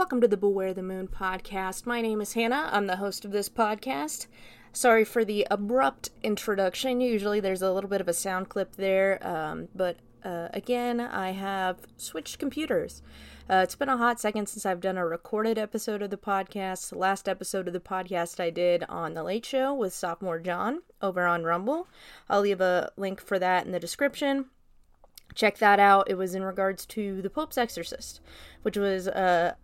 Welcome to the Beware the Moon podcast. My name is Hannah. I'm the host of this podcast. Sorry for the abrupt introduction. Usually there's a little bit of a sound clip there, um, but uh, again, I have switched computers. Uh, it's been a hot second since I've done a recorded episode of the podcast. The last episode of the podcast I did on The Late Show with Sophomore John over on Rumble. I'll leave a link for that in the description check that out. It was in regards to The Pope's Exorcist, which was a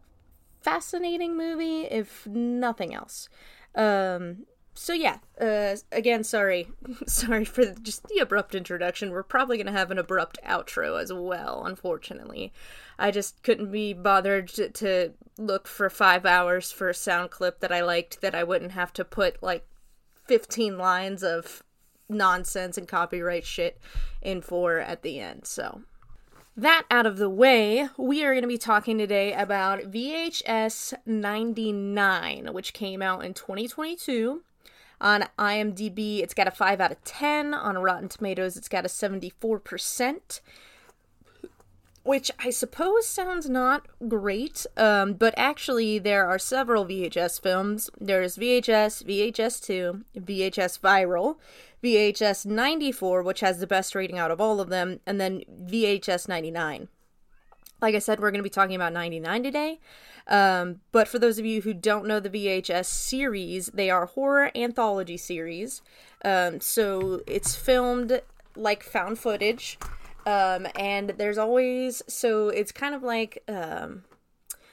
fascinating movie, if nothing else. Um, so yeah, uh, again, sorry, sorry for just the abrupt introduction. We're probably gonna have an abrupt outro as well. Unfortunately, I just couldn't be bothered to, to look for five hours for a sound clip that I liked that I wouldn't have to put like fifteen lines of nonsense and copyright shit in for at the end. So, that out of the way, we are going to be talking today about VHS 99, which came out in 2022. On IMDb, it's got a 5 out of 10. On Rotten Tomatoes, it's got a 74% which I suppose sounds not great, um, but actually, there are several VHS films. There's VHS, VHS2, VHS Viral, VHS 94, which has the best rating out of all of them, and then VHS 99. Like I said, we're going to be talking about 99 today. Um, but for those of you who don't know the VHS series, they are horror anthology series. Um, so it's filmed like found footage. Um, and there's always so it's kind of like um,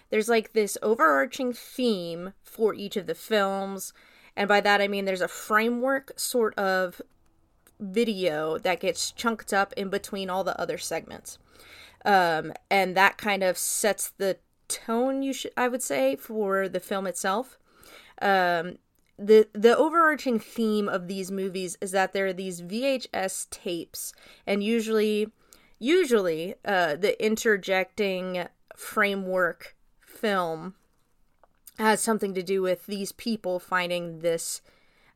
there's like this overarching theme for each of the films, and by that I mean there's a framework sort of video that gets chunked up in between all the other segments. Um, and that kind of sets the tone you should I would say for the film itself. Um, the the overarching theme of these movies is that there are these VHS tapes, and usually usually uh, the interjecting framework film has something to do with these people finding this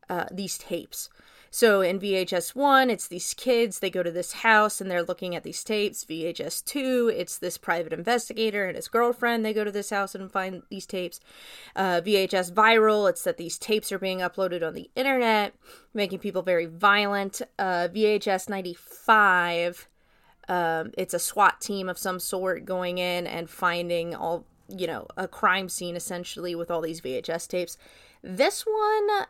uh, these tapes. So in VHS 1, it's these kids, they go to this house and they're looking at these tapes. VHS 2, it's this private investigator and his girlfriend, they go to this house and find these tapes. Uh, VHS Viral, it's that these tapes are being uploaded on the internet, making people very violent. Uh, VHS 95, um, it's a SWAT team of some sort going in and finding all, you know, a crime scene essentially with all these VHS tapes. This one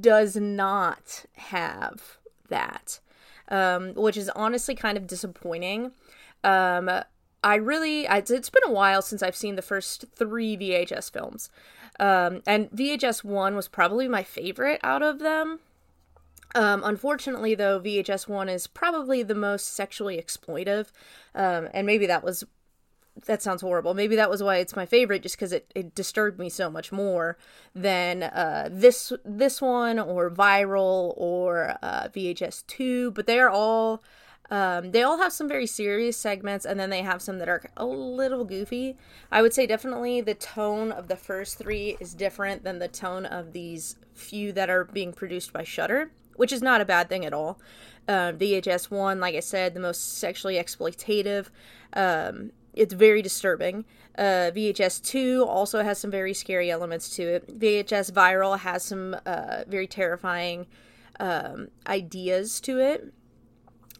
does not have that, um, which is honestly kind of disappointing. Um, I really, I, it's been a while since I've seen the first three VHS films. Um, and VHS 1 was probably my favorite out of them. Um, unfortunately, though, VHS 1 is probably the most sexually exploitive. Um, and maybe that was. That sounds horrible. Maybe that was why it's my favorite, just because it, it disturbed me so much more than uh, this this one or Viral or uh, VHS two. But they are all um, they all have some very serious segments, and then they have some that are a little goofy. I would say definitely the tone of the first three is different than the tone of these few that are being produced by Shudder, which is not a bad thing at all. Uh, VHS 1, like I said, the most sexually exploitative. Um, it's very disturbing. Uh, VHS 2 also has some very scary elements to it. VHS Viral has some uh, very terrifying um, ideas to it.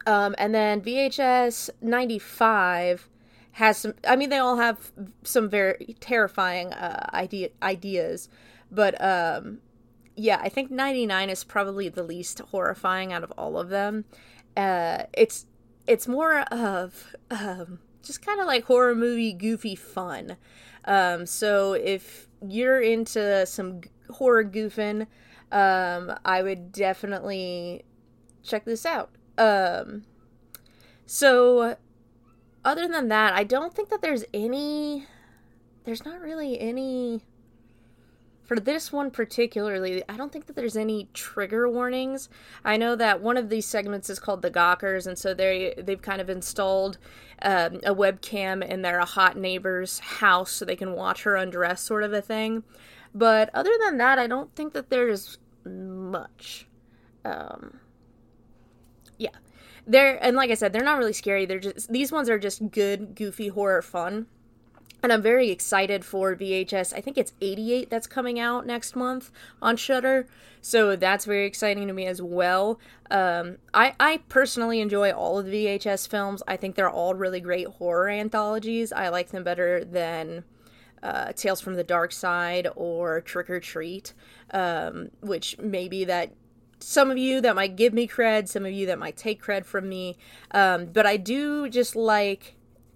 Um, and then VHS 95 has some, I mean, they all have some very terrifying uh, idea, ideas, but um, yeah, I think 99 is probably the least horrifying out of all of them. Uh, it's it's more of um, just kind of like horror movie goofy fun. Um, so if you're into some horror goofing, um, I would definitely check this out. Um, so other than that, I don't think that there's any. There's not really any for this one particularly, I don't think that there's any trigger warnings. I know that one of these segments is called the Gawkers, and so they they've kind of installed um, a webcam in their a hot neighbor's house so they can watch her undress, sort of a thing. But other than that, I don't think that there's much. Um, yeah, they're and like I said, they're not really scary. They're just these ones are just good, goofy horror fun. And I'm very excited for VHS. I think it's 88 that's coming out next month on Shudder, so that's very exciting to me as well. Um, I I personally enjoy all of the VHS films. I think they're all really great horror anthologies. I like them better than uh, Tales from the Dark Side or Trick 'r Treat, um, which maybe that some of you that might give me cred, some of you that might take cred from me, um, but I do just like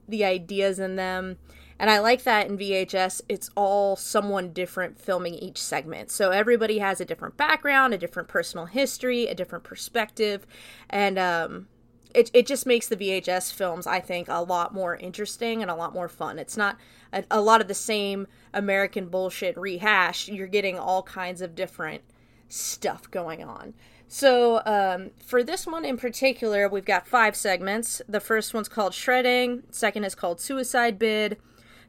the ideas in them and I like that in VHS, it's all someone different filming each segment. So everybody has a different background, a different personal history, a different perspective. And um, it, it just makes the VHS films, I think, a lot more interesting and a lot more fun. It's not a, a lot of the same American bullshit rehash. You're getting all kinds of different stuff going on. So, um, for this one in particular, we've got five segments. The first one's called Shredding, second is called Suicide Bid,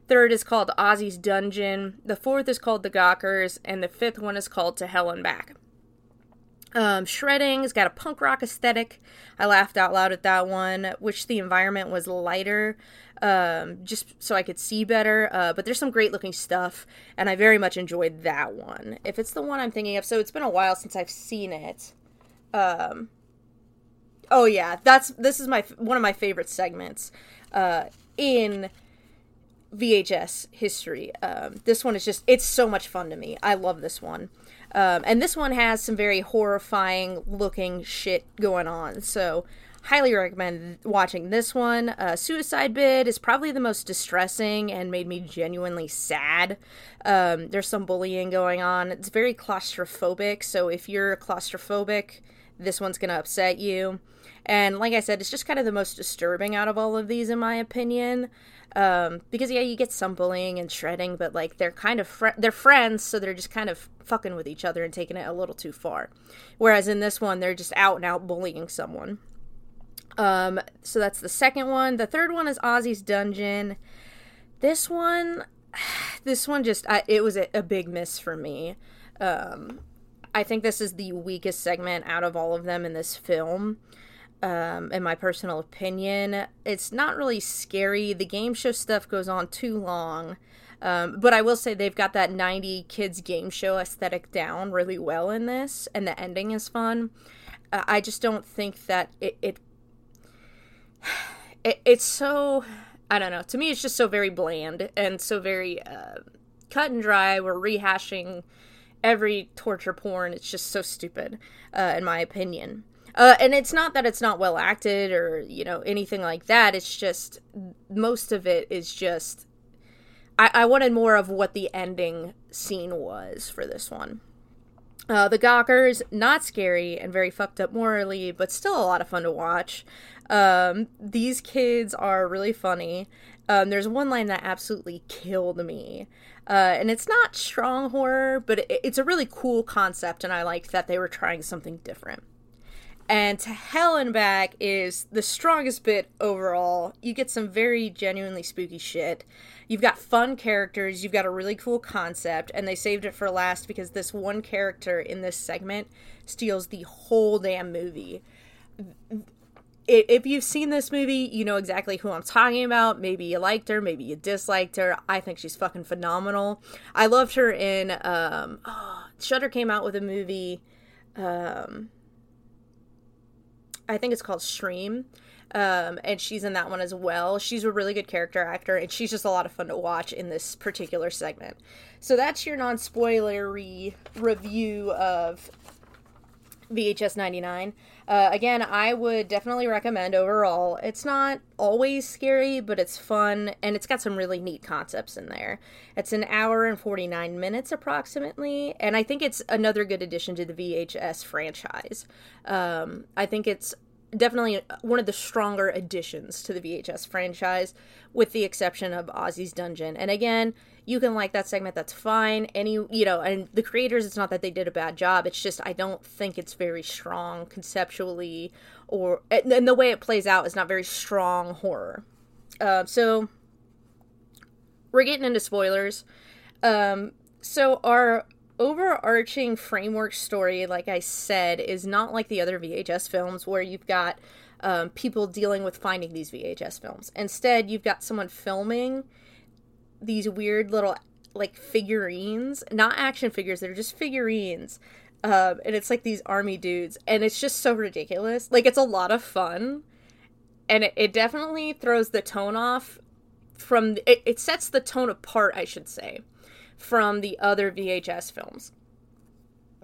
Third is called Ozzy's Dungeon. The fourth is called The Gawkers. And the fifth one is called To Hell and Back. Um, shredding's got a punk rock aesthetic. I laughed out loud at that one. Wish the environment was lighter, um, just so I could see better. Uh, but there's some great looking stuff, and I very much enjoyed that one. If it's the one I'm thinking of, so it's been a while since I've seen it. Um, oh yeah, that's this is my one of my favorite segments. Uh, in VHS history. Um, this one is just, it's so much fun to me. I love this one. Um, and this one has some very horrifying looking shit going on. So, highly recommend watching this one. Uh, Suicide Bid is probably the most distressing and made me genuinely sad. Um, there's some bullying going on. It's very claustrophobic. So, if you're claustrophobic, this one's going to upset you. And like I said, it's just kind of the most disturbing out of all of these, in my opinion. Um, because yeah, you get some bullying and shredding, but like they're kind of fr- they're friends, so they're just kind of fucking with each other and taking it a little too far. Whereas in this one, they're just out and out bullying someone. Um, so that's the second one. The third one is Ozzy's Dungeon. This one, this one just I, it was a, a, big miss for me. Um, I think this is the weakest segment out of all of them in this film um, in my personal opinion. It's not really scary. The game show stuff goes on too long. Um, but I will say they've got that 90 kids game show aesthetic down really well in this, and the ending is fun. Uh, I just don't think that it, it, it, it's so, I don't know. To me, it's just so very bland and so very uh, cut and dry. We're rehashing every torture porn. It's just so stupid, uh, in my opinion. Uh, and it's not that it's not well acted or you know anything like that. It's just most of it is just. I, I wanted more of what the ending scene was for this one. Uh, the Gawkers, not scary and very fucked up morally, but still a lot of fun to watch. Um, these kids are really funny. Um, there's one line that absolutely killed me. Uh, and it's not strong horror, but it, it's a really cool concept, and I liked that they were trying something different. And to Hell and Back is the strongest bit overall. You get some very genuinely spooky shit. You've got fun characters, you've got a really cool concept, and they saved it for last because this one character in this segment steals the whole damn movie. If you've seen this movie, you know exactly who I'm talking about. Maybe you liked her, maybe you disliked her. I think she's fucking phenomenal. I loved her in um oh, Shudder came out with a movie um I think it's called Stream. Um, and she's in that one as well. She's a really good character actor, and she's just a lot of fun to watch in this particular segment. So that's your non spoilery review of VHS 99. Uh, again, I would definitely recommend overall. It's not always scary, but it's fun, and it's got some really neat concepts in there. It's an hour and 49 minutes approximately, and I think it's another good addition to the VHS franchise. Um, I think it's definitely one of the stronger additions to the VHS franchise, with the exception of Ozzy's Dungeon. And again, you can like that segment, that's fine. Any, you know, and the creators, it's not that they did a bad job, it's just I don't think it's very strong conceptually, or, and the way it plays out is not very strong horror. Uh, so, we're getting into spoilers. Um, so, our overarching framework story, like I said, is not like the other VHS films where you've got um, people dealing with finding these VHS films. Instead, you've got someone filming these weird little like figurines, not action figures, they're just figurines. Um, and it's like these army dudes, and it's just so ridiculous. Like it's a lot of fun, and it, it definitely throws the tone off from the, it, it sets the tone apart, I should say, from the other VHS films.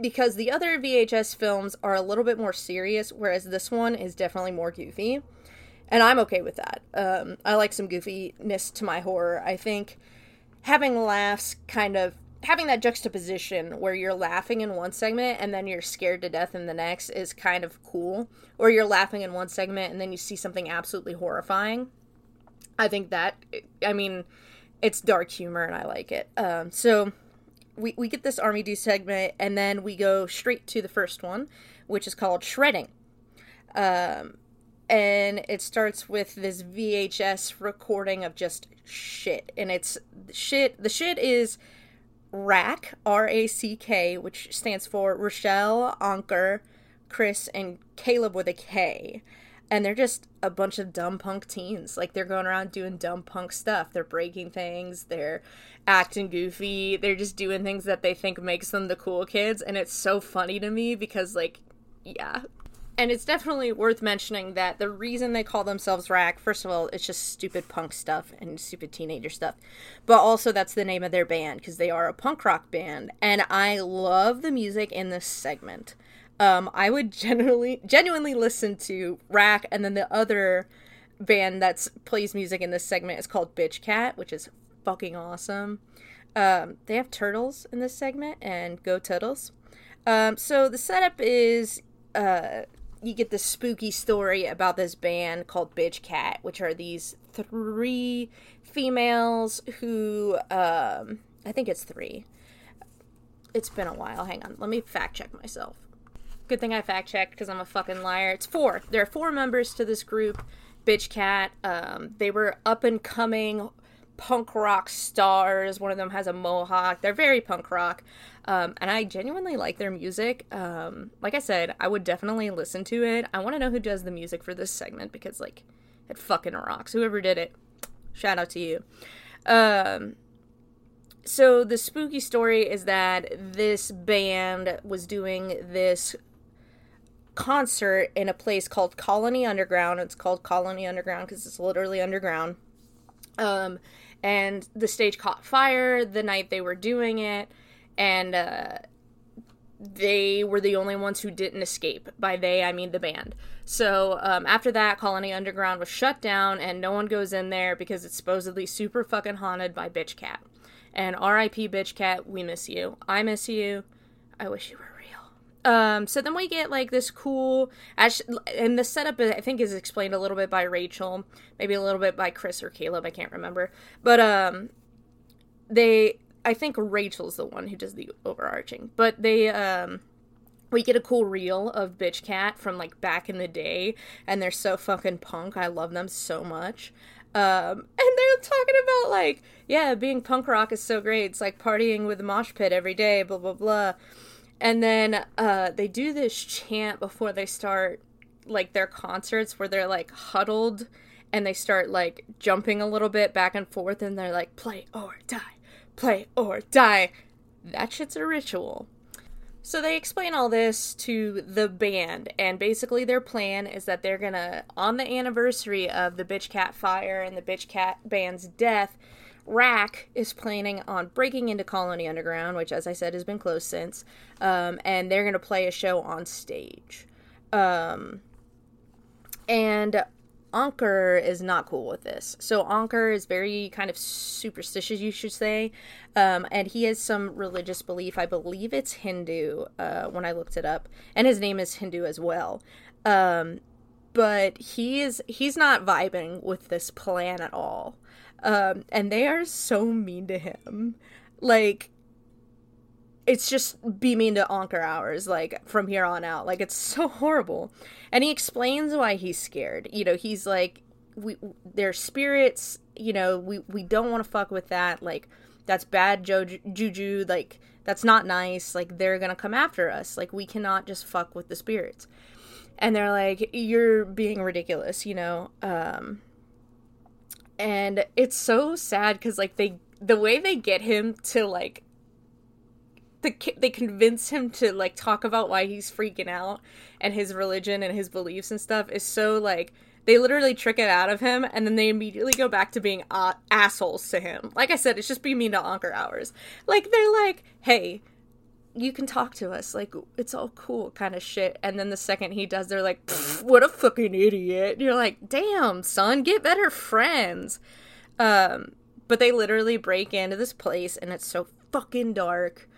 Because the other VHS films are a little bit more serious, whereas this one is definitely more goofy. And I'm okay with that. Um, I like some goofiness to my horror. I think having laughs kind of having that juxtaposition where you're laughing in one segment and then you're scared to death in the next is kind of cool. Or you're laughing in one segment and then you see something absolutely horrifying. I think that, I mean, it's dark humor and I like it. Um, so we, we get this Army Do segment and then we go straight to the first one, which is called Shredding. Um, and it starts with this VHS recording of just shit. And it's shit. The shit is RACK, R A C K, which stands for Rochelle, Ankur, Chris, and Caleb with a K. And they're just a bunch of dumb punk teens. Like they're going around doing dumb punk stuff. They're breaking things. They're acting goofy. They're just doing things that they think makes them the cool kids. And it's so funny to me because, like, yeah, and it's definitely worth mentioning that the reason they call themselves Rack, first of all, it's just stupid punk stuff and stupid teenager stuff. But also, that's the name of their band because they are a punk rock band. And I love the music in this segment. Um, I would generally, genuinely listen to Rack, and then the other band that plays music in this segment is called Bitch Cat, which is fucking awesome. Um, they have turtles in this segment, and go turtles. Um, so the setup is uh, you get this spooky story about this band called Bitch Cat, which are these three females who um, I think it's three. It's been a while. Hang on, let me fact check myself. Good thing I fact checked because I'm a fucking liar. It's four. There are four members to this group. Bitch Cat. Um, they were up and coming punk rock stars. One of them has a mohawk. They're very punk rock. Um, and I genuinely like their music. Um, like I said, I would definitely listen to it. I want to know who does the music for this segment because, like, it fucking rocks. Whoever did it, shout out to you. Um, so the spooky story is that this band was doing this concert in a place called Colony Underground. It's called Colony Underground because it's literally underground. Um, and the stage caught fire the night they were doing it and uh, they were the only ones who didn't escape. By they, I mean the band. So um, after that, Colony Underground was shut down, and no one goes in there because it's supposedly super fucking haunted by Bitch Cat. And R.I.P. Bitch Cat, we miss you. I miss you. I wish you were. Um, so then we get like this cool, and the setup I think is explained a little bit by Rachel, maybe a little bit by Chris or Caleb. I can't remember, but um, they I think Rachel's the one who does the overarching, but they um we get a cool reel of Bitch Cat from like back in the day, and they're so fucking punk. I love them so much. Um, and they're talking about like, yeah, being punk rock is so great. It's like partying with the mosh pit every day, blah blah blah. And then uh, they do this chant before they start like their concerts where they're like huddled and they start like jumping a little bit back and forth and they're like play or die play or die. That shit's a ritual. So they explain all this to the band, and basically their plan is that they're gonna, on the anniversary of the Bitch Cat fire and the Bitch Cat band's death, Rack is planning on breaking into Colony Underground, which, as I said, has been closed since, um, and they're gonna play a show on stage. Um, and Ankur is not cool with this. So Ankur is very kind of superstitious, you should say, um, and he has some religious belief. I believe it's Hindu uh, when I looked it up, and his name is Hindu as well. Um, but he is he's not vibing with this plan at all, um, and they are so mean to him. Like it's just be mean to Ankur hours like from here on out. Like it's so horrible. And he explains why he's scared. You know he's like we they're spirits. You know we we don't want to fuck with that. Like that's bad jo- juju. Like that's not nice. Like they're gonna come after us. Like we cannot just fuck with the spirits. And they're like you're being ridiculous you know? Um and it's so sad because like they the way they get him to like the, they convince him to like talk about why he's freaking out and his religion and his beliefs and stuff is so like they literally trick it out of him and then they immediately go back to being uh, assholes to him. Like i said it's just being mean to Ankur hours. Like they're like hey you can talk to us like it's all cool kind of shit. And then the second he does they're like what a fucking idiot. And you're like damn son get better friends. Um but they literally break into this place and it's so fucking dark.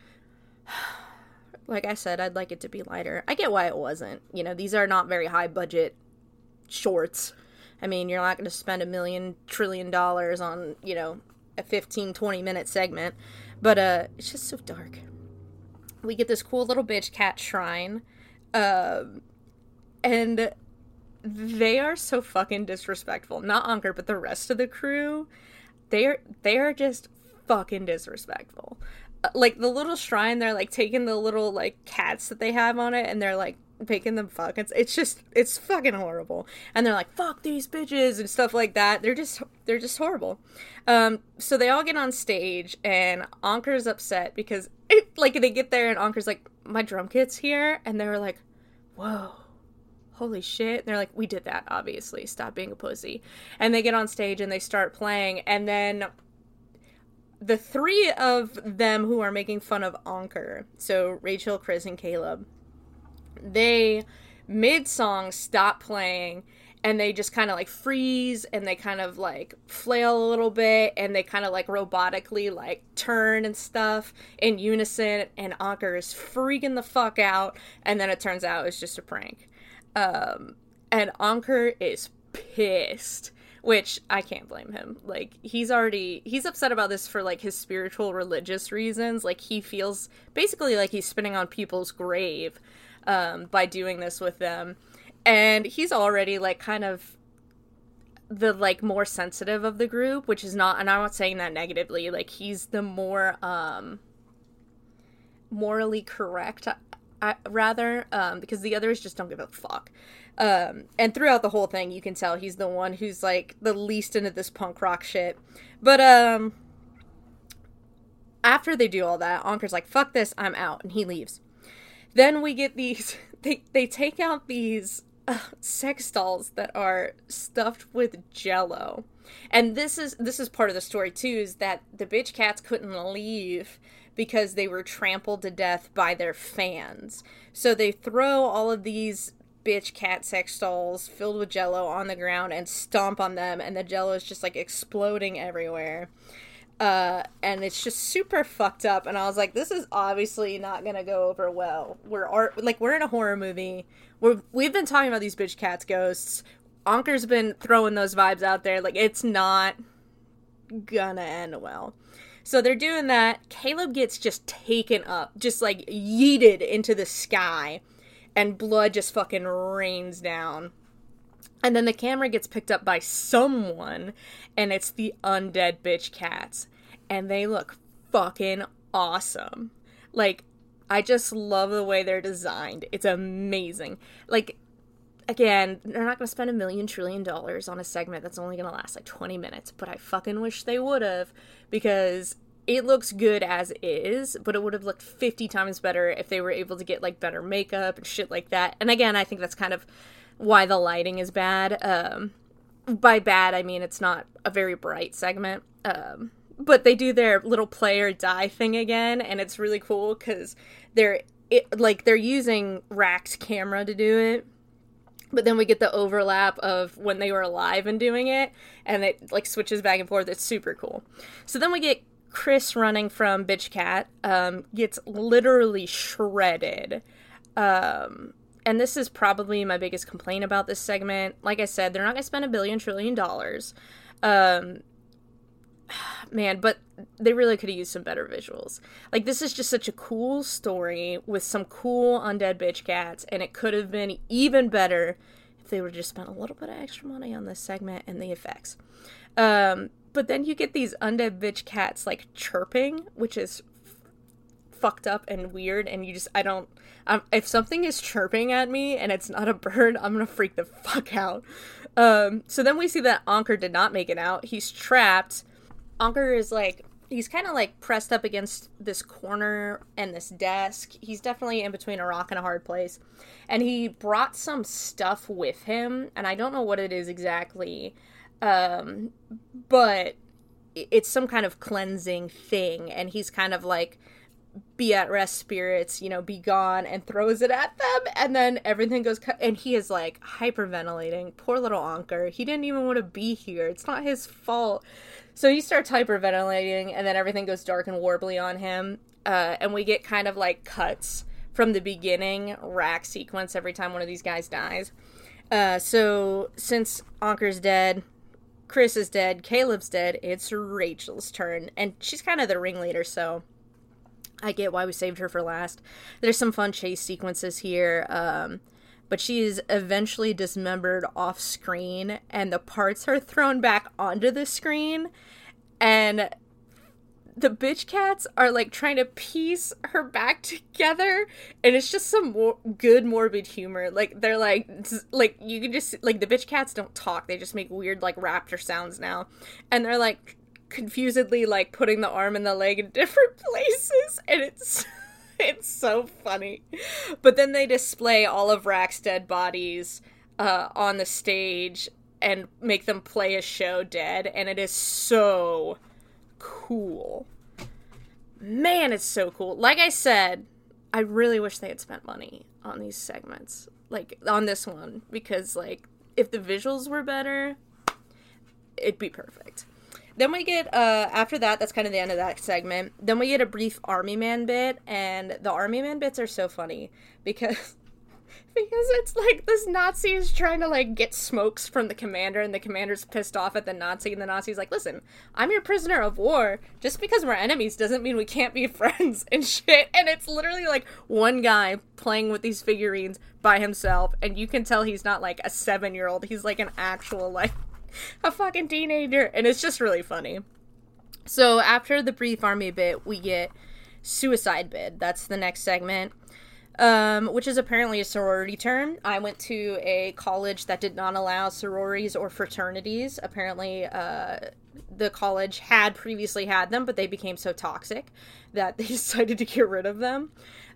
Like i said i'd like it to be lighter. I get why it wasn't. You know these are not very high budget shorts. I mean you're not going to spend a million trillion dollars on you know a 15 20 minute segment. But uh it's just so dark we get this cool little bitch cat shrine. Um, and they are so fucking disrespectful. Not Ankur, but the rest of the crew. They are they are just fucking disrespectful. Uh, like the little shrine, they're like taking the little like cats that they have on it, and they're like making them fuck. It's just it's fucking horrible. And they're like fuck these bitches and stuff like that. They're just they're just horrible. Um, so they all get on stage, and Ankur's upset because it, like they get there, and Ankur's like my drum kit's here, and they're like, whoa. Holy shit. And they're like, we did that, obviously. Stop being a pussy. And they get on stage and they start playing. And then the three of them who are making fun of Ankur, so Rachel, Chris, and Caleb, they mid song stop playing and they just kind of like freeze and they kind of like flail a little bit and they kind of like robotically like turn and stuff in unison and Ankur is freaking the fuck out and then it turns out it's just a prank. Um, and Ankur is pissed which I can't blame him. Like he's already he's upset about this for like his spiritual religious reasons. Like he feels basically like he's spinning on people's grave um, by doing this with them. And he's already like kind of the like more sensitive of the group, which is not and I'm not saying that negatively. Like he's the more um morally correct I, rather um because the others just don't give a fuck. Um and throughout the whole thing you can tell he's the one who's like the least into this punk rock shit. But um after they do all that, Ankur's like, fuck this, I'm out, and he leaves. Then we get these. They they take out these uh, sex dolls that are stuffed with Jello, and this is this is part of the story too. Is that the bitch cats couldn't leave because they were trampled to death by their fans. So they throw all of these bitch cat sex dolls filled with jello on the ground and stomp on them and the jello is just like exploding everywhere uh, and it's just super fucked up. And I was like, this is obviously not gonna go over well. We're art, like we're in a horror movie. We're we've been talking about these bitch cats ghosts. Ankur's been throwing those vibes out there. Like it's not gonna end well. So they're doing that. Caleb gets just taken up, just like yeeted into the sky, and blood just fucking rains down. And then the camera gets picked up by someone, and it's the undead bitch cats. And they look fucking awesome. Like, I just love the way they're designed. It's amazing. Like, again, they're not going to spend a million trillion dollars on a segment that's only going to last like 20 minutes, but I fucking wish they would have because it looks good as is, but it would have looked 50 times better if they were able to get like better makeup and shit like that. And again, I think that's kind of why the lighting is bad. Um, by bad, I mean it's not a very bright segment. Um, but they do their little play or die thing again, and it's really cool because they're it, like they're using racked camera to do it. But then we get the overlap of when they were alive and doing it, and it like switches back and forth. It's super cool. So then we get Chris running from Bitch Cat, um, gets literally shredded. Um, and this is probably my biggest complaint about this segment. Like I said, they're not going to spend a billion trillion dollars. Um, man, but they really could have used some better visuals. Like this is just such a cool story with some cool undead bitch cats, and it could have been even better if they would just spent a little bit of extra money on this segment and the effects. Um, but then you get these undead bitch cats like chirping, which is fucked up and weird and you just I don't um, if something is chirping at me and it's not a bird, I'm gonna freak the fuck out. Um, so then we see that Ankur did not make it out. He's trapped. Ankur is like he's kind of like pressed up against this corner and this desk. He's definitely in between a rock and a hard place. And he brought some stuff with him, and I don't know what it is exactly. Um, but it's some kind of cleansing thing and he's kind of like be at rest spirits you know be gone and throws it at them and then everything goes cu- and he is like hyperventilating. Poor little Ankur he didn't even want to be here. It's not his fault. So he starts hyperventilating and then everything goes dark and warbly on him uh, and we get kind of like cuts from the beginning rack sequence every time one of these guys dies. Uh, so since Ankur's dead Chris is dead, Caleb's dead, it's Rachel's turn. And she's kind of the ringleader, so I get why we saved her for last. There's some fun chase sequences here. Um, but she is eventually dismembered off screen, and the parts are thrown back onto the screen. And the bitch cats are like trying to piece her back together and it's just some good morbid humor like they're like like you can just like the bitch cats don't talk they just make weird like raptor sounds now and they're like confusedly like putting the arm and the leg in different places and it's it's so funny but then they display all of rack's dead bodies uh, on the stage and make them play a show dead and it is so cool. Man, it's so cool. Like I said, I really wish they had spent money on these segments. Like on this one because like if the visuals were better, it'd be perfect. Then we get uh after that, that's kind of the end of that segment. Then we get a brief army man bit and the army man bits are so funny because because it's like this Nazi is trying to like get smokes from the commander, and the commander's pissed off at the Nazi, and the Nazi's like, "Listen, I'm your prisoner of war. Just because we're enemies doesn't mean we can't be friends and shit." And it's literally like one guy playing with these figurines by himself, and you can tell he's not like a seven year old. He's like an actual like a fucking teenager, and it's just really funny. So after the brief army bit, we get suicide bid. That's the next segment um, which is apparently a sorority term. I went to a college that did not allow sororities or fraternities. Apparently, uh, the college had previously had them, but they became so toxic that they decided to get rid of them.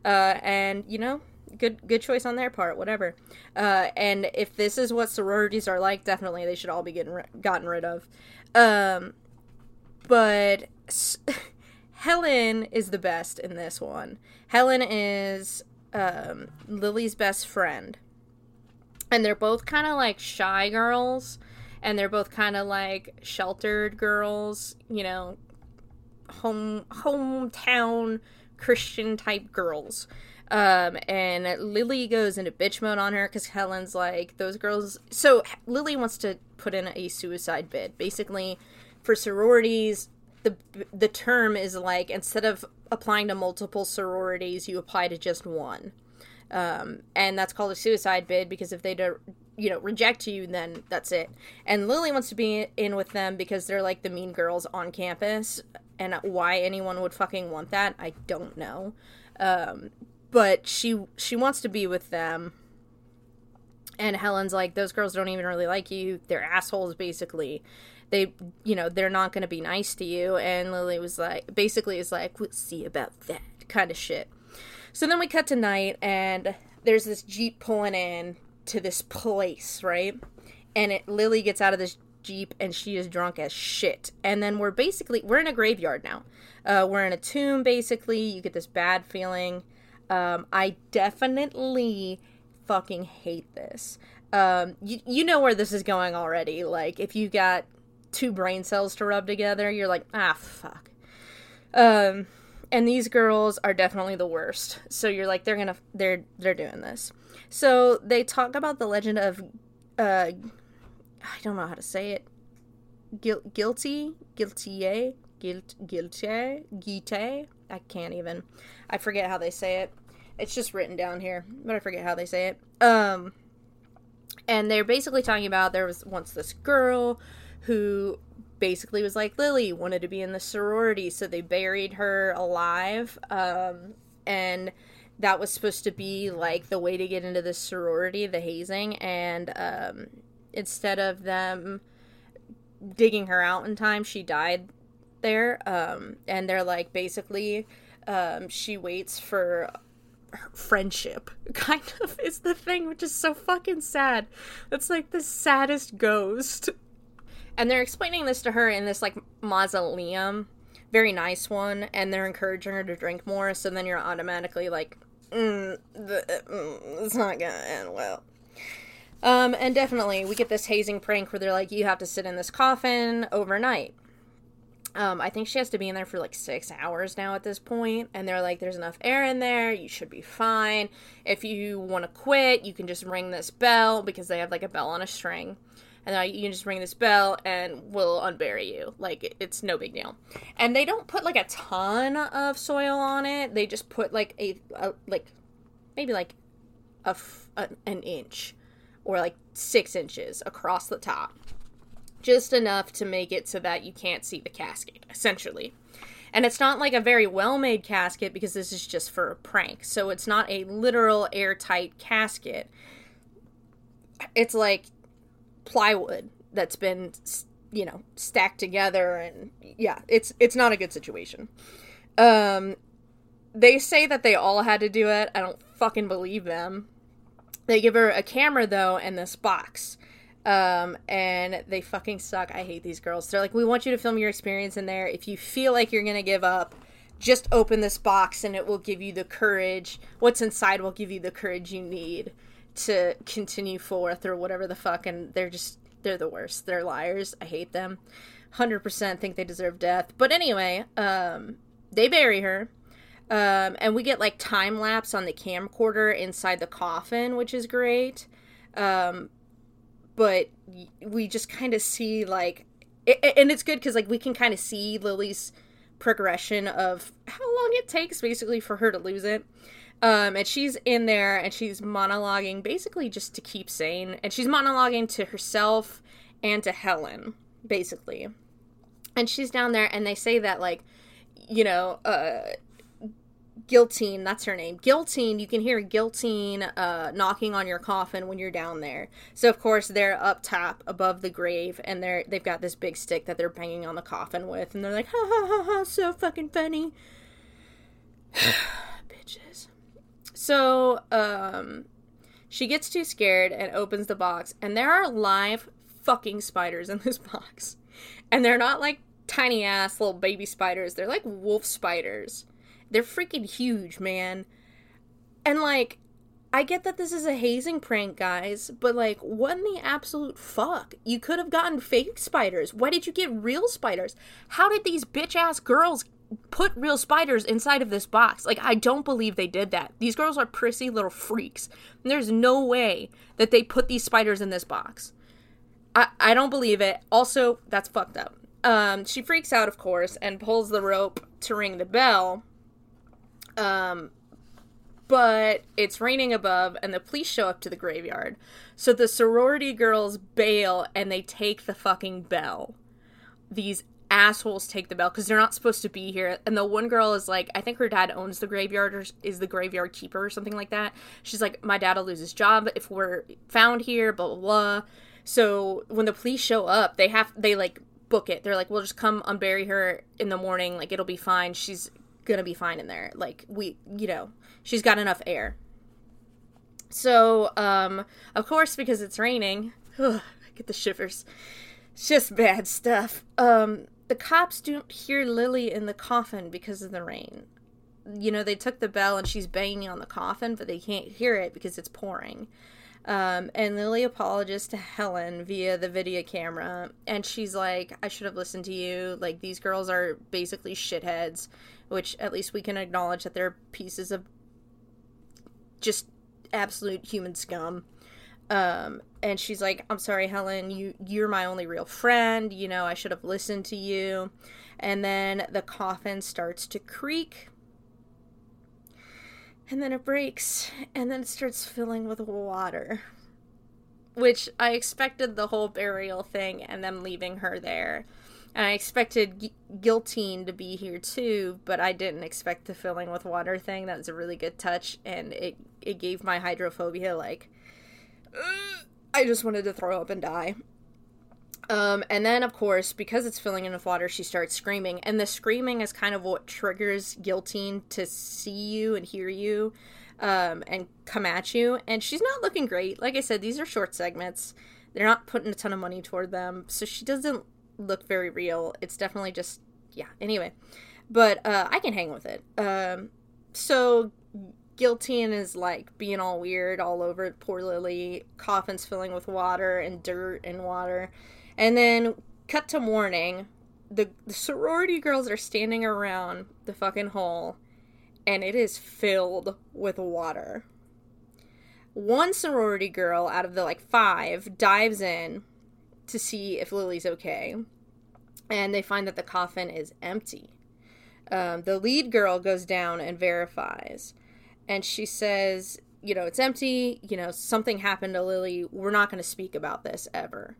Uh, and you know, good good choice on their part. Whatever. Uh, and if this is what sororities are like, definitely they should all be getting gotten rid of. Um, but. Helen is the best in this one. Helen is um, Lily's best friend. And they're both kind of like shy girls. And they're both kind of like sheltered girls, you know, home hometown Christian type girls. Um, and Lily goes into bitch mode on her because Helen's like, those girls. So Lily wants to put in a suicide bid. Basically, for sororities, the the term is like instead of applying to multiple sororities, you apply to just one, um, and that's called a suicide bid because if they do, you know reject you, then that's it. And Lily wants to be in with them because they're like the mean girls on campus, and why anyone would fucking want that, I don't know. Um, but she she wants to be with them. And Helen's like, those girls don't even really like you. They're assholes, basically. They you know they're not going to be nice to you. And lily was like basically is like we'll see about that kind of shit. So then we cut to night and there's this jeep pulling in to this place right? And it lily gets out of this jeep and she is drunk as shit. And then we're basically we're in a graveyard now. Uh, we're in a tomb basically. You get this bad feeling um, i definitely fucking hate this um, you, you know where this is going already like if you got two brain cells to rub together, you're like, ah, fuck. Um, and these girls are definitely the worst. So you're like, they're gonna, they're, they're doing this. So they talk about the legend of, uh, I don't know how to say it. Guil- guilty, guilty, guilt, guilty, guilty. I can't even. I forget how they say it. It's just written down here, but I forget how they say it. Um, and they're basically talking about there was once this girl who basically was like Lily wanted to be in the sorority, so they buried her alive. Um, and that was supposed to be like the way to get into the sorority, the hazing. And um, instead of them digging her out in time, she died there, um, and they're like basically, um, she waits for friendship kind of is the thing which is so fucking sad. It's like the saddest ghost. And they're explaining this to her in this like mausoleum very nice one and they're encouraging her to drink more so then you're automatically like mm, the, mm, it's not gonna end well. Um, and definitely we get this hazing prank where they're like you have to sit in this coffin overnight um, I think she has to be in there for like six hours now at this point, and they're like, "There's enough air in there. You should be fine. If you want to quit, you can just ring this bell because they have like a bell on a string, and you can just ring this bell and we'll unbury you. Like it's no big deal." And they don't put like a ton of soil on it. They just put like a, a like maybe like a, a an inch or like six inches across the top just enough to make it so that you can't see the casket, essentially. And it's not like a very well made casket because this is just for a prank. So it's not a literal airtight casket. It's like plywood that's been, you know, stacked together and yeah, it's it's not a good situation. Um they say that they all had to do it. I don't fucking believe them. They give her a camera though and this box um, and they fucking suck. I hate these girls. They're like, we want you to film your experience in there. If you feel like you're gonna give up, just open this box and it will give you the courage. What's inside will give you the courage you need to continue forth or whatever the fuck. And they're just, they're the worst. They're liars. I hate them. 100% think they deserve death. But anyway, um, they bury her. Um, and we get like time lapse on the camcorder inside the coffin, which is great. Um, but we just kind of see like it, and it's good because like we can kind of see lily's progression of how long it takes basically for her to lose it. Um, and she's in there and she's monologuing basically just to keep sane and she's monologuing to herself and to helen basically. And she's down there and they say that like you know uh Giltine, that's her name. Giltine, you can hear Giltine uh, knocking on your coffin when you're down there. So of course they're up top above the grave, and they're they've got this big stick that they're banging on the coffin with, and they're like, ha ha ha ha, so fucking funny, bitches. So um, she gets too scared and opens the box, and there are live fucking spiders in this box, and they're not like tiny ass little baby spiders. They're like wolf spiders they're freaking huge, man. And like, I get that this is a hazing prank, guys, but like, what in the absolute fuck? You could have gotten fake spiders. Why did you get real spiders? How did these bitch ass girls put real spiders inside of this box? Like, I don't believe they did that. These girls are prissy little freaks. there's no way that they put these spiders in this box. I, I don't believe it. Also, that's fucked up. Um, she freaks out, of course, and pulls the rope to ring the bell um, but it's raining above, and the police show up to the graveyard. So the sorority girls bail and they take the fucking bell. These assholes take the bell because they're not supposed to be here. And the one girl is like, I think her dad owns the graveyard or is the graveyard keeper or something like that. She's like, my dad will lose his job if we're found here, blah, blah, blah. So when the police show up, they have, they like book it. They're like, we'll just come unbury her in the morning. Like, it'll be fine. She's gonna be fine in there. Like we, you know, she's got enough air. So, um, of course, because it's raining, ugh, I get the shivers. It's just bad stuff. Um, the cops don't hear Lily in the coffin because of the rain. You know, they took the bell and she's banging on the coffin, but they can't hear it because it's pouring. Um, and Lily apologizes to Helen via the video camera, and she's like, I should have listened to you. Like, these girls are basically shitheads which at least we can acknowledge that they're pieces of just absolute human scum. Um, and she's like, "I'm sorry, Helen. You you're my only real friend. You know, I should have listened to you." And then the coffin starts to creak. And then it breaks, and then it starts filling with water. Which I expected the whole burial thing and them leaving her there. And I expected G- Giltine to be here too, but I didn't expect the filling with water thing. That was a really good touch, and it it gave my hydrophobia like I just wanted to throw up and die. Um, and then, of course, because it's filling in with water, she starts screaming. And the screaming is kind of what triggers Guillotine to see you and hear you um, and come at you. And she's not looking great. Like I said, these are short segments. They're not putting a ton of money toward them. So she doesn't look very real. It's definitely just, yeah. Anyway, but uh, I can hang with it. Um, so Guillotine is like being all weird all over poor Lily. Coffin's filling with water and dirt and water. And then cut to morning. The, the sorority girls are standing around the fucking hole and it is filled with water. One sorority girl out of the like five dives in to see if Lily's okay, and they find that the coffin is empty. Um, the lead girl goes down and verifies, and she says, You know, it's empty. You know, something happened to Lily. We're not going to speak about this ever.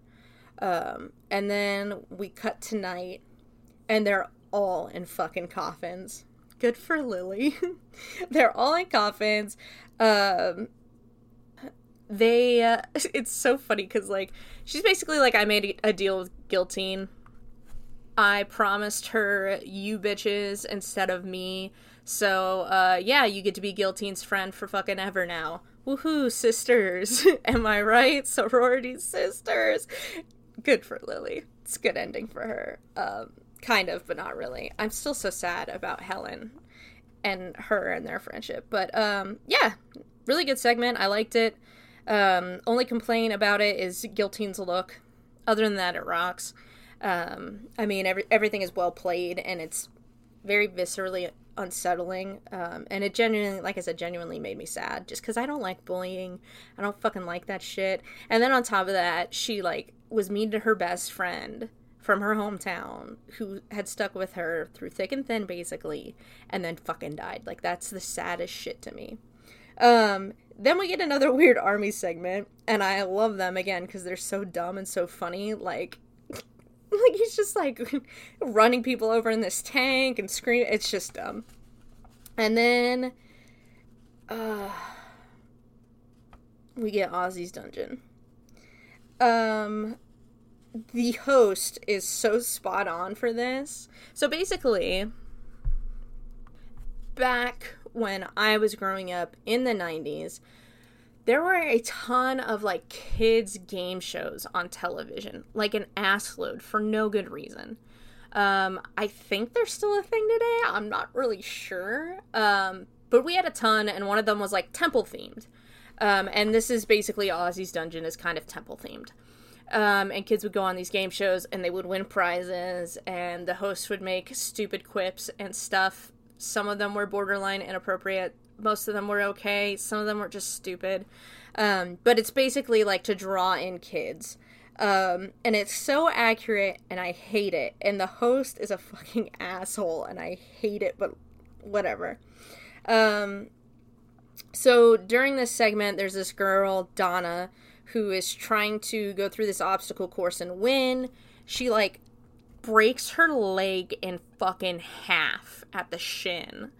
Um, and then we cut tonight, and they're all in fucking coffins. Good for Lily. they're all in coffins. Um, they, uh, it's so funny because, like, she's basically like, I made a deal with Guillotine. I promised her you bitches instead of me. So, uh, yeah, you get to be Guillotine's friend for fucking ever now. Woohoo, sisters. Am I right? Sorority sisters good for Lily. It's a good ending for her. Um, kind of, but not really. I'm still so sad about Helen and her and their friendship. But um, yeah, really good segment. I liked it. Um, only complaint about it is Guillotine's look. Other than that, it rocks. Um, I mean, every, everything is well played and it's very viscerally unsettling. Um, and it genuinely, like I said, genuinely made me sad just because I don't like bullying. I don't fucking like that shit. And then on top of that, she like was mean to her best friend from her hometown who had stuck with her through thick and thin basically and then fucking died like that's the saddest shit to me um then we get another weird army segment and i love them again because they're so dumb and so funny like like he's just like running people over in this tank and screaming it's just dumb and then uh we get ozzy's dungeon um the host is so spot on for this. So basically, back when I was growing up in the 90s, there were a ton of like kids game shows on television, like an assload for no good reason. Um, I think there's still a thing today. I'm not really sure. Um, but we had a ton, and one of them was like temple themed. Um, and this is basically Ozzy's Dungeon is kind of temple themed. Um, and kids would go on these game shows and they would win prizes, and the host would make stupid quips and stuff. Some of them were borderline inappropriate, most of them were okay, some of them were just stupid. Um, but it's basically like to draw in kids. Um, and it's so accurate, and I hate it. And the host is a fucking asshole, and I hate it, but whatever. Um, so during this segment, there's this girl, Donna, who is trying to go through this obstacle course and win. She like breaks her leg in fucking half at the shin.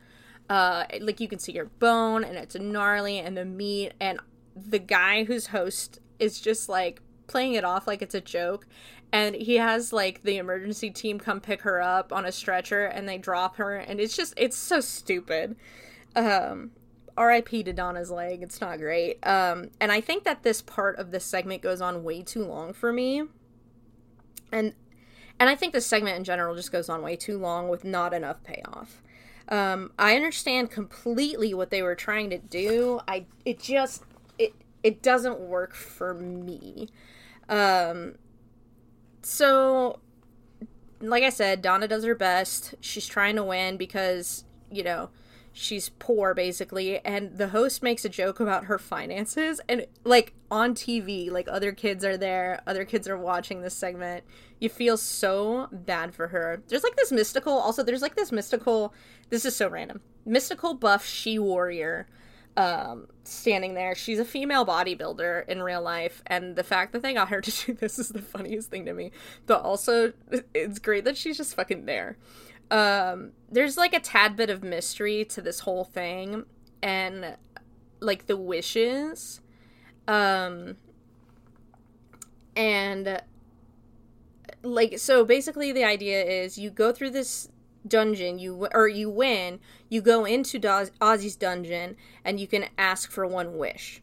Uh, like you can see her bone and it's gnarly and the meat and the guy who's host is just like playing it off like it's a joke and he has like the emergency team come pick her up on a stretcher and they drop her and it's just it's so stupid um RIP to Donna's leg. It's not great. Um, and I think that this part of this segment goes on way too long for me. And and I think this segment in general just goes on way too long with not enough payoff. Um, I understand completely what they were trying to do. I it just it it doesn't work for me. Um, so like I said, Donna does her best. She's trying to win because, you know, she's poor basically and the host makes a joke about her finances and like on TV like other kids are there other kids are watching this segment. You feel so bad for her. There's like this mystical also there's like this mystical this is so random. Mystical buff she warrior um standing there. She's a female bodybuilder in real life and the fact that they got her to do this is the funniest thing to me. But also it's great that she's just fucking there um there's like a tad bit of mystery to this whole thing and like the wishes um and like so basically the idea is you go through this dungeon you or you win you go into ozzy's dungeon and you can ask for one wish.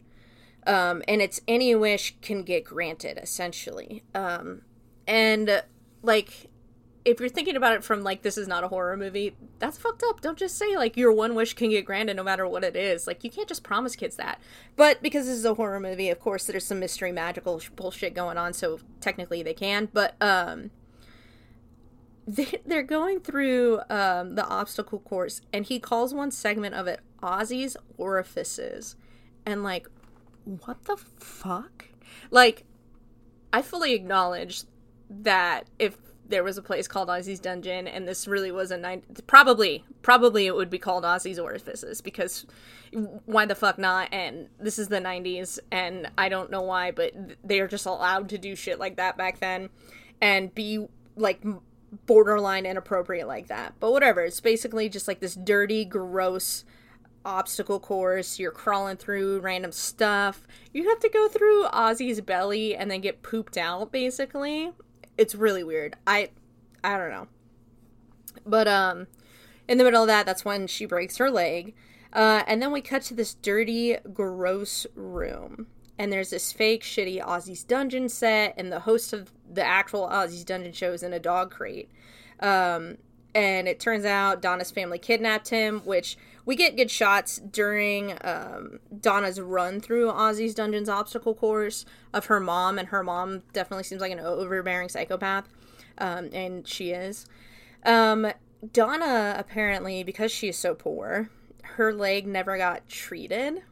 Um, and it's any wish can get granted essentially. Um, and like if you're thinking about it from like this is not a horror movie that's fucked up. Don't just say like your one wish can get granted no matter what it is. Like you can't just promise kids that. But because this is a horror movie of course there's some mystery magical bullshit going on so technically they can. But um they, they're going through um, the obstacle course and he calls one segment of it ozzy's orifices. And like what the fuck? Like i fully acknowledge that if there was a place called Ozzy's Dungeon, and this really was a nine. Probably, probably it would be called Ozzy's Orifices because why the fuck not? And this is the '90s, and I don't know why, but they are just allowed to do shit like that back then, and be like borderline inappropriate like that. But whatever, it's basically just like this dirty, gross obstacle course. You're crawling through random stuff. You have to go through Ozzy's belly and then get pooped out, basically it's really weird. I I don't know. But um in the middle of that, that's when she breaks her leg. Uh, and then we cut to this dirty, gross room. And there's this fake, shitty Ozzy's Dungeon set, and the host of the actual Ozzy's Dungeon show is in a dog crate. Um, and it turns out Donna's family kidnapped him, which we get good shots during um, Donna's run through Ozzy's Dungeons obstacle course of her mom, and her mom definitely seems like an overbearing psychopath, um, and she is. Um, Donna apparently, because she is so poor, her leg never got treated,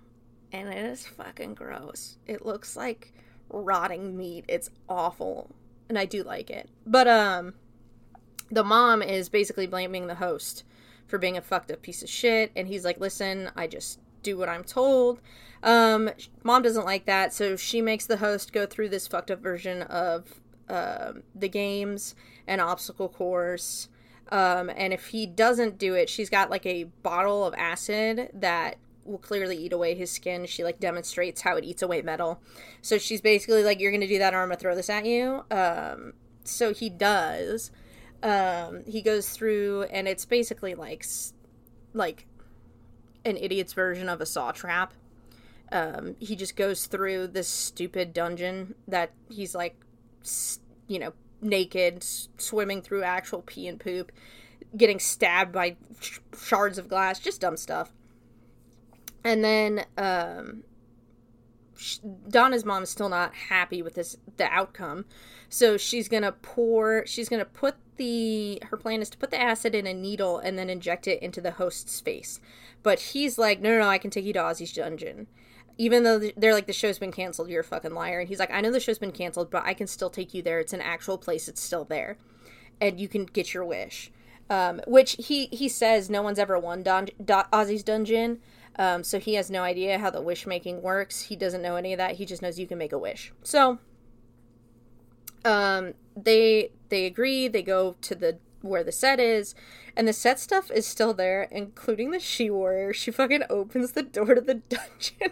and it is fucking gross. It looks like rotting meat. It's awful, and I do like it, but um, the mom is basically blaming the host for being a fucked up piece of shit. And he's like, listen, I just do what I'm told. Um, mom doesn't like that, so she makes the host go through this fucked up version of uh, the games and obstacle course. Um, and if he doesn't do it, she's got like a bottle of acid that will clearly eat away his skin. She like demonstrates how it eats away metal. So she's basically like, "You're gonna do that, or I'm gonna throw this at you." Um, so he does um, he goes through and it's basically like like an idiot's version of a saw trap. Um, he just goes through this stupid dungeon that he's like you know naked swimming through actual pee and poop getting stabbed by sh- shards of glass just dumb stuff. And then um, Donna's mom is still not happy with this the outcome. So she's going to pour she's going to put the her plan is to put the acid in a needle and then inject it into the host's face. But he's like, "No, no, no, I can take you to Ozzy's dungeon." Even though they're like the show's been canceled, you're a fucking liar. And he's like, "I know the show's been canceled, but I can still take you there. It's an actual place. It's still there." And you can get your wish. Um, which he he says no one's ever won Don, Don, Ozzy's dungeon, um, so he has no idea how the wish making works. He doesn't know any of that. He just knows you can make a wish. So um, they they agree. They go to the where the set is, and the set stuff is still there, including the she warrior. She fucking opens the door to the dungeon. and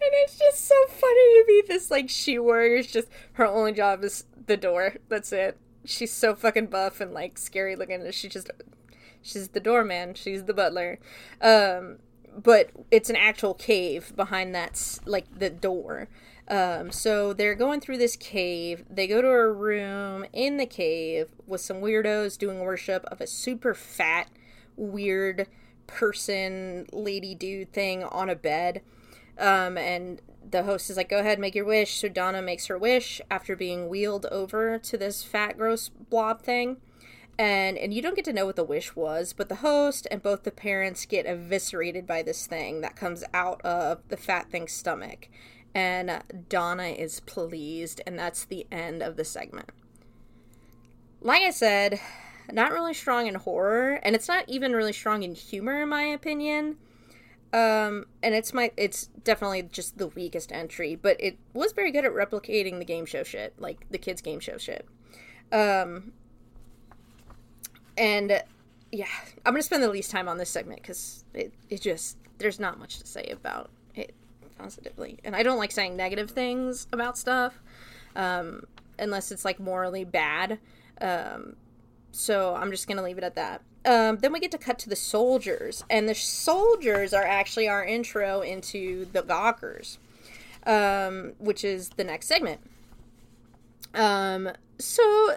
it's just so funny to be This like she warrior just her only job is the door. That's it. She's so fucking buff and like scary looking. She just She's the doorman. She's the butler. Um, but it's an actual cave behind that, like the door. Um, so they're going through this cave. They go to a room in the cave with some weirdos doing worship of a super fat, weird person, lady dude thing on a bed. Um, and the host is like, go ahead, make your wish. So Donna makes her wish after being wheeled over to this fat, gross blob thing and and you don't get to know what the wish was but the host and both the parents get eviscerated by this thing that comes out of the fat thing's stomach. And donna is pleased and that's the end of the segment. Like i said not really strong in horror and it's not even really strong in humor in my opinion. Um and it's my it's definitely just the weakest entry but it was very good at replicating the game show shit like the kids game show shit. Um and yeah, I'm gonna spend the least time on this segment because it, it just there's not much to say about it positively, and I don't like saying negative things about stuff. Um, unless it's like morally bad. Um, so I'm just gonna leave it at that. Um, then we get to cut to the soldiers, and the soldiers are actually our intro into the Gawkers, um, which is the next segment. Um, so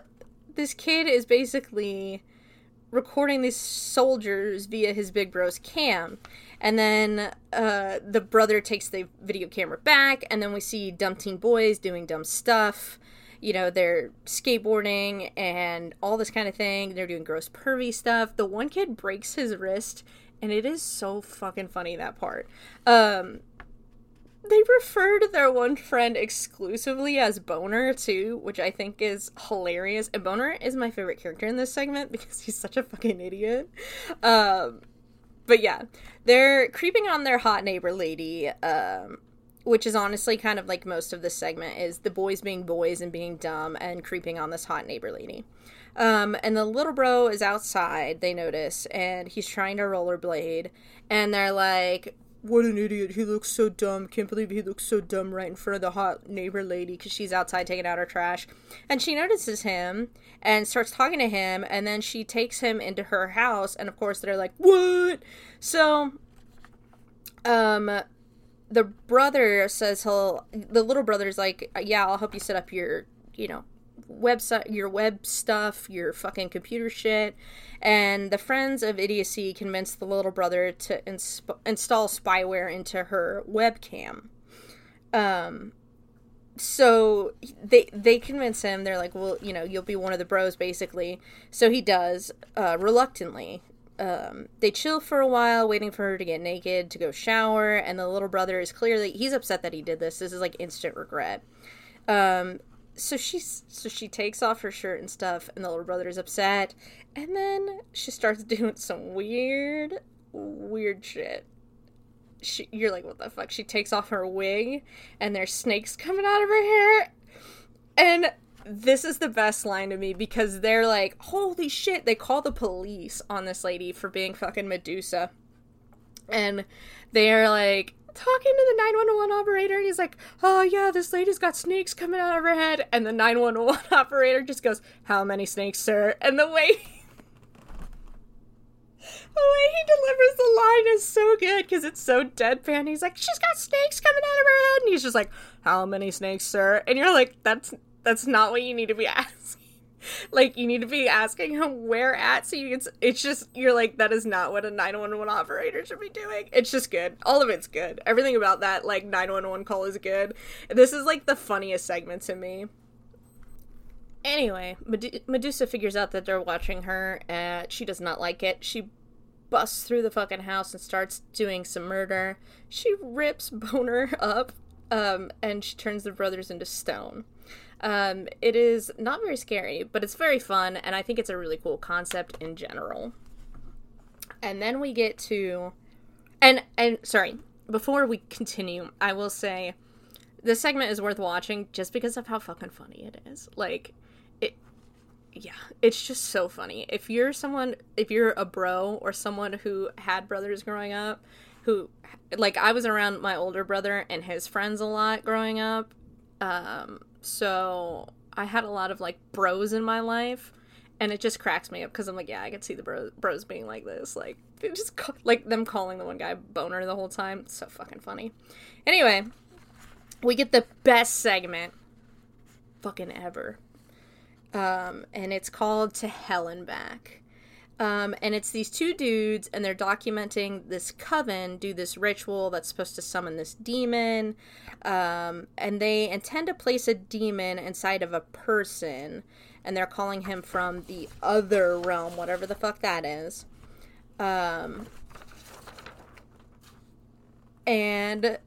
this kid is basically recording these soldiers via his big bro's cam. And then uh, the brother takes the video camera back, and then we see dumb teen boys doing dumb stuff. You know, they're skateboarding and all this kind of thing. They're doing gross, pervy stuff. The one kid breaks his wrist, and it is so fucking funny that part. Um, they refer to their one friend exclusively as Boner too, which I think is hilarious. And Boner is my favorite character in this segment because he's such a fucking idiot. Um, but yeah, they're creeping on their hot neighbor lady, um, which is honestly kind of like most of this segment is the boys being boys and being dumb and creeping on this hot neighbor lady. Um, and the little bro is outside, they notice, and he's trying to rollerblade. And they're like, what an idiot. He looks so dumb. Can't believe he looks so dumb right in front of the hot neighbor lady because she's outside taking out her trash. And she notices him and starts talking to him. And then she takes him into her house. And of course, they're like, what? So, um, the brother says he'll, the little brother's like, yeah, I'll help you set up your, you know, website, your web stuff, your fucking computer shit. And the friends of idiocy convinced the little brother to install spyware into her webcam. Um, so they they convince him. They're like, well, you know, you'll be one of the bros, basically. So he does, uh, reluctantly. Um, they chill for a while, waiting for her to get naked to go shower, and the little brother is clearly he's upset that he did this. This is like instant regret. Um, so she's so she takes off her shirt and stuff and the little brother is upset and then she starts doing some weird weird shit. She, you're like what the fuck? She takes off her wig and there's snakes coming out of her hair and this is the best line to me because they're like holy shit they call the police on this lady for being fucking medusa. And they're like talking to the 911 operator and he's like, "Oh yeah, this lady's got snakes coming out of her head." And the 911 operator just goes, "How many snakes, sir?" And the way the way he delivers the line is so good because it's so deadpan. He's like, "She's got snakes coming out of her head," and he's just like, "How many snakes, sir?" And you're like, "That's that's not what you need to be asking." like you need to be asking him where at so you it's it's just you're like that is not what a 911 operator should be doing. It's just good. All of it's good. Everything about that like 911 call is good. This is like the funniest segment to me. Anyway Med- medusa figures out that they're watching her and she does not like it. She busts through the fucking house and starts doing some murder. She rips boner up um, and she turns the brothers into stone um, it is not very scary, but it's very fun, and I think it's a really cool concept in general. And then we get to, and and sorry, before we continue, I will say, this segment is worth watching just because of how fucking funny it is. Like, it, yeah, it's just so funny. If you're someone, if you're a bro or someone who had brothers growing up, who, like, I was around my older brother and his friends a lot growing up. Um, so I had a lot of like bros in my life, and it just cracks me up because I'm like, yeah, I could see the bros, bros being like this, like just like them calling the one guy boner the whole time. so fucking funny. Anyway, we get the best segment, fucking ever, um, and it's called "To Hell and Back." Um, and it's these two dudes, and they're documenting this coven do this ritual that's supposed to summon this demon. Um, and they intend to place a demon inside of a person, and they're calling him from the other realm, whatever the fuck that is. Um, and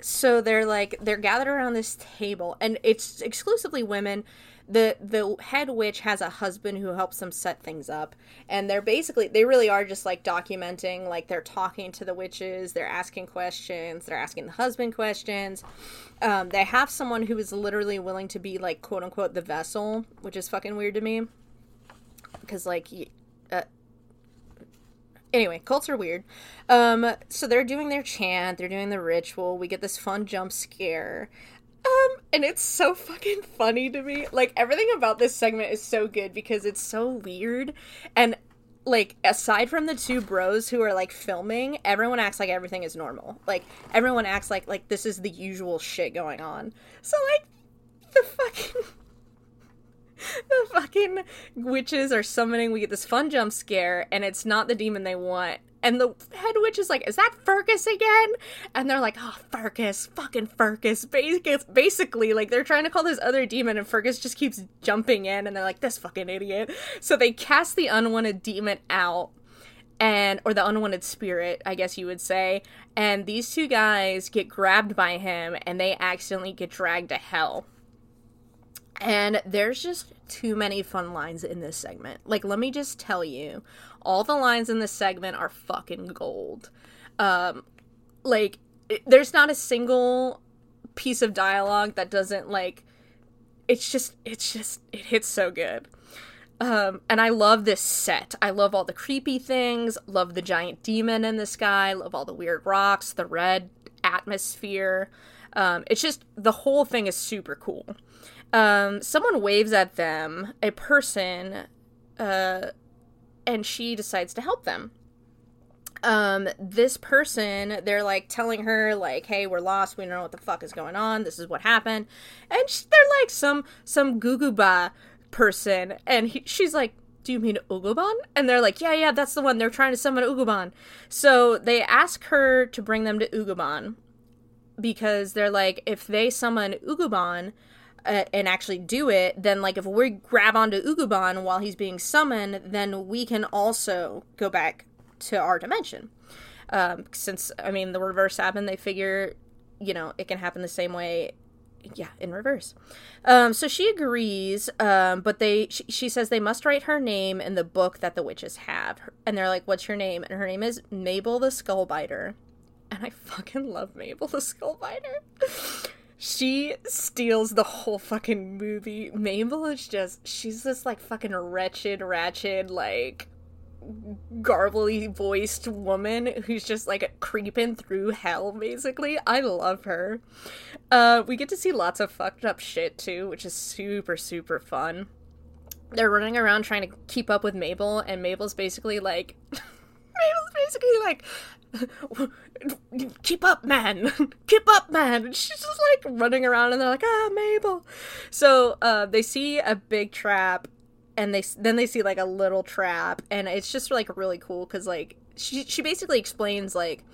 so they're like, they're gathered around this table, and it's exclusively women the the head witch has a husband who helps them set things up and they're basically they really are just like documenting like they're talking to the witches they're asking questions they're asking the husband questions. Um, they have someone who is literally willing to be like quote unquote the vessel which is fucking weird to me. Because like uh, anyway cults are weird. Um, so they're doing their chant they're doing the ritual we get this fun jump scare Um, and it's so fucking funny to me. Like everything about this segment is so good because it's so weird and like aside from the two bros who are like filming, everyone acts like everything is normal. Like everyone acts like like this is the usual shit going on. So like the fucking the fucking witches are summoning. We get this fun jump scare, and it's not the demon they want. And the head witch is like, "Is that Fergus again?" And they're like, "Oh, Fergus, fucking Fergus. Basically, like they're trying to call this other demon, and Fergus just keeps jumping in, and they're like, "This fucking idiot." So they cast the unwanted demon out, and or the unwanted spirit, I guess you would say. And these two guys get grabbed by him, and they accidentally get dragged to hell. And there's just too many fun lines in this segment. Like, let me just tell you, all the lines in this segment are fucking gold. Um, like, it, there's not a single piece of dialogue that doesn't like. It's just, it's just, it hits so good. Um, and I love this set. I love all the creepy things. Love the giant demon in the sky. Love all the weird rocks. The red atmosphere. Um, it's just the whole thing is super cool. Um, someone waves at them, a person, uh, and she decides to help them. Um, this person, they're like telling her, like, "Hey, we're lost. We don't know what the fuck is going on. This is what happened." And she, they're like some some guguba person, and he, she's like, do you mean Uguban? And they're like, yeah, yeah, that's the one. They're trying to summon Uguban. So they ask her to bring them to Uguban because they're like, if they summon Uguban, uh, and actually do it, then like if we grab onto Uguban while he's being summoned, then we can also go back to our dimension. Um, since I mean the reverse happened, they figure you know it can happen the same way. Yeah, in reverse. Um, so she agrees, um, but they she, she says they must write her name in the book that the witches have, and they're like, "What's your name?" And her name is Mabel the Skullbiter, and I fucking love Mabel the Skullbiter. she steals the whole fucking movie. Mabel is just she's this like fucking wretched, ratchet, like garbly voiced woman who's just like creeping through hell basically. I love her. Uh we get to see lots of fucked up shit too, which is super super fun. They're running around trying to keep up with Mabel and Mabel's basically like Mabel's basically like keep up, man, keep up, man. And she's just like running around, and they're like, ah, Mabel. So uh, they see a big trap, and they then they see like a little trap, and it's just like really cool because like she she basically explains like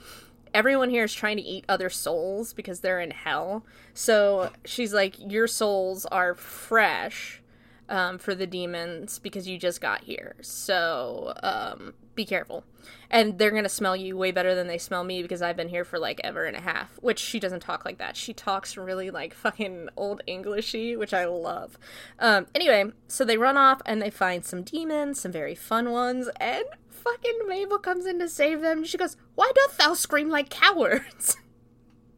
everyone here is trying to eat other souls because they're in hell. So she's like, your souls are fresh um, for the demons because you just got here. So um, be careful. And they're gonna smell you way better than they smell me because I've been here for like ever and a half. Which she doesn't talk like that. She talks really like fucking old Englishy, which I love. Um, anyway, so they run off and they find some demons, some very fun ones, and fucking Mabel comes in to save them. She goes, "Why doth thou scream like cowards?"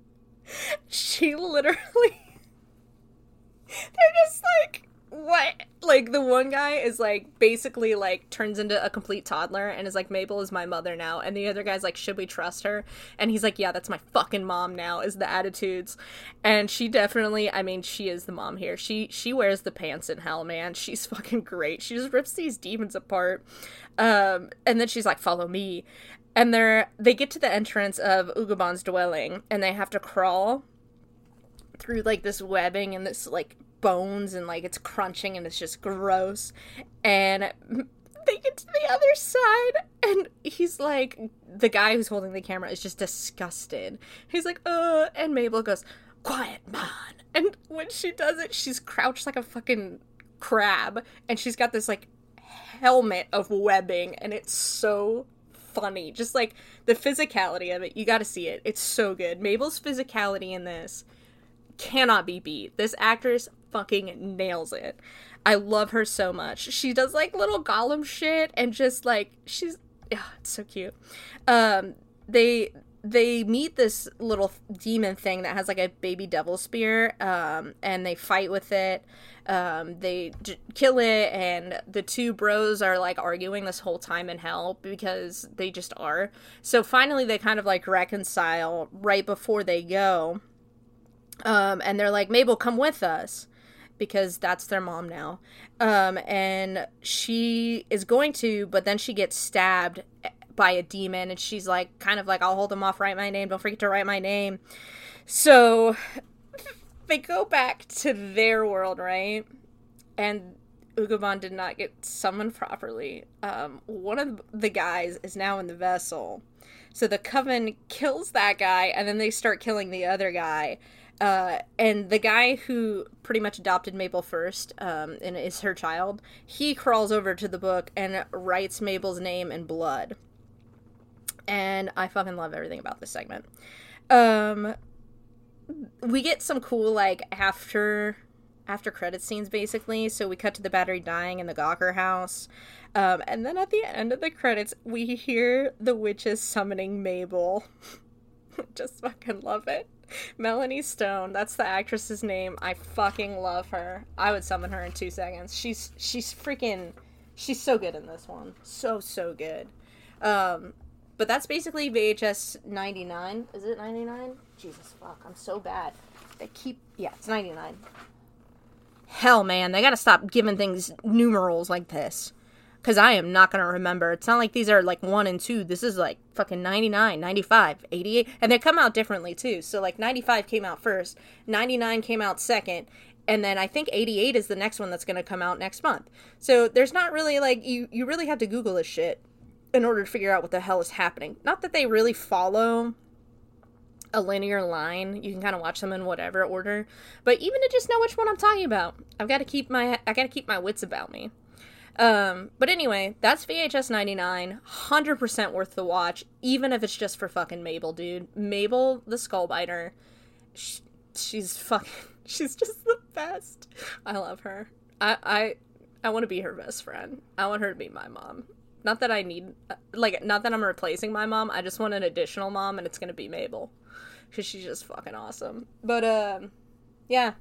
she literally. They're just like what like the one guy is like basically like turns into a complete toddler and is like mabel is my mother now and the other guy's like should we trust her? And he's like yeah that's my fucking mom now is the attitudes. And she definitely i mean she is the mom here. She she wears the pants in hell man. She's fucking great. She just rips these demons apart. Um and then she's like follow me. And they're they get to the entrance of uguban's dwelling and they have to crawl through like this webbing and this like bones and like it's crunching and it's just gross. And they get to the other side and he's like the guy who's holding the camera is just disgusted. He's like, uh and Mabel goes, Quiet man and when she does it, she's crouched like a fucking crab and she's got this like helmet of webbing and it's so funny. Just like the physicality of it, you gotta see it. It's so good. Mabel's physicality in this cannot be beat. This actress fucking nails it. I love her so much. She does like little Gollum shit and just like she's yeah, it's so cute. Um they they meet this little demon thing that has like a baby devil spear um and they fight with it. Um they kill it and the two bros are like arguing this whole time in hell because they just are. So finally they kind of like reconcile right before they go Um, and they're like, Mabel, come with us because that's their mom now. Um, and she is going to, but then she gets stabbed by a demon, and she's like, kind of like, I'll hold them off, write my name, don't forget to write my name. So they go back to their world, right? And Uguban did not get summoned properly. Um, one of the guys is now in the vessel. So the coven kills that guy, and then they start killing the other guy. Uh, and the guy who pretty much adopted Mabel first um, and is her child, he crawls over to the book and writes Mabel's name in blood. And I fucking love everything about this segment. Um, we get some cool like after after credit scenes basically. So we cut to the battery dying in the Gawker house. Um, and then at the end of the credits, we hear the witches summoning Mabel. Just fucking love it. Melanie Stone, that's the actress's name. I fucking love her. I would summon her in two seconds. She's she's freaking she's so good in this one. So so good. Um, but that's basically VHS 99. Is it 99? Jesus fuck, I'm so bad. They keep yeah, it's 99. Hell man, they gotta stop giving things numerals like this because I am not going to remember. It's not like these are like one and two. This is like fucking 99, 95, 88. And they come out differently too. So like 95 came out first, 99 came out second. And then I think 88 is the next one that's going to come out next month. So there's not really like, you, you really have to Google this shit in order to figure out what the hell is happening. Not that they really follow a linear line. You can kind of watch them in whatever order. But even to just know which one I'm talking about, I've got to keep my I got to keep my wits about me. Um, but anyway, that's VHS 99. 100% worth the watch, even if it's just for fucking Mabel, dude. Mabel the Skullbiter. She, she's fucking. She's just the best. I love her. I, I, I want to be her best friend. I want her to be my mom. Not that I need, like, not that I'm replacing my mom. I just want an additional mom, and it's gonna be Mabel, because she's just fucking awesome. But um, yeah,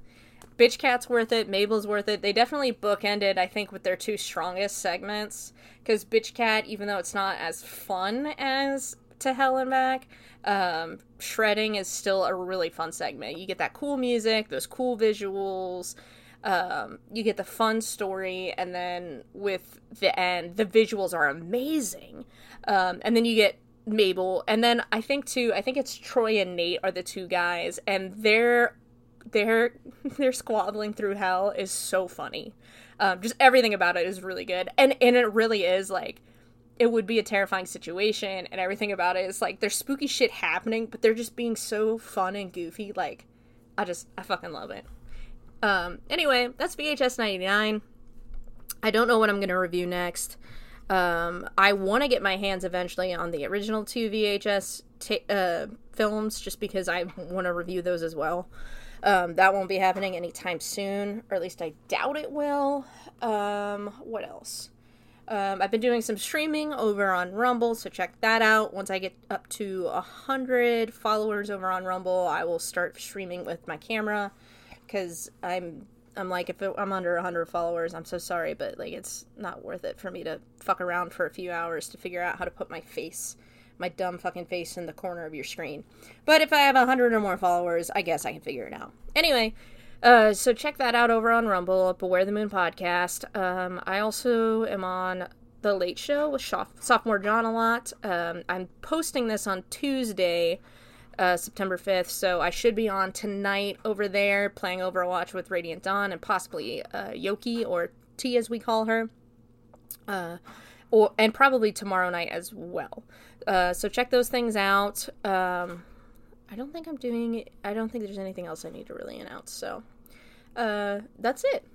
Bitch Cat's worth it. Mabel's worth it. They definitely bookended, I think, with their two strongest segments. Because Bitch Cat, even though it's not as fun as To Hell and Back, um, Shredding is still a really fun segment. You get that cool music, those cool visuals. Um, you get the fun story, and then with the end, the visuals are amazing. Um, and then you get Mabel, and then I think too, I think it's Troy and Nate are the two guys, and they're their their squabbling through hell is so funny. Um, just everything about it is really good, and and it really is like it would be a terrifying situation, and everything about it is like there's spooky shit happening, but they're just being so fun and goofy. Like I just I fucking love it. Um, anyway, that's VHS ninety nine. I don't know what I'm gonna review next. Um, I want to get my hands eventually on the original two VHS uh, films, just because I want to review those as well. Um, that won't be happening anytime soon, or at least I doubt it will. Um, what else? Um, I've been doing some streaming over on Rumble, so check that out. Once I get up to a hundred followers over on Rumble, I will start streaming with my camera because I'm I'm like if it, I'm under a hundred followers, I'm so sorry, but like it's not worth it for me to fuck around for a few hours to figure out how to put my face my dumb fucking face in the corner of your screen. But if I have a hundred or more followers, I guess I can figure it out. Anyway, uh, so check that out over on Rumble, Beware the Moon podcast. Um, I also am on the Late Show with Sophomore John a lot. Um, I'm posting this on Tuesday, uh, September 5th, so I should be on tonight over there playing Overwatch with Radiant Dawn and possibly uh, Yoki or T as we call her. Uh, or and probably tomorrow night as well. Uh, so check those things out. Um, I don't think I'm doing. I don't think there's anything else I need to really announce. So uh, that's it.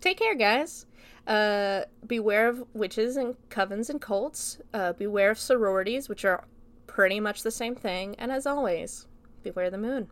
Take care, guys. Uh, beware of witches and covens and cults. Uh, beware of sororities, which are pretty much the same thing. And as always, beware the moon.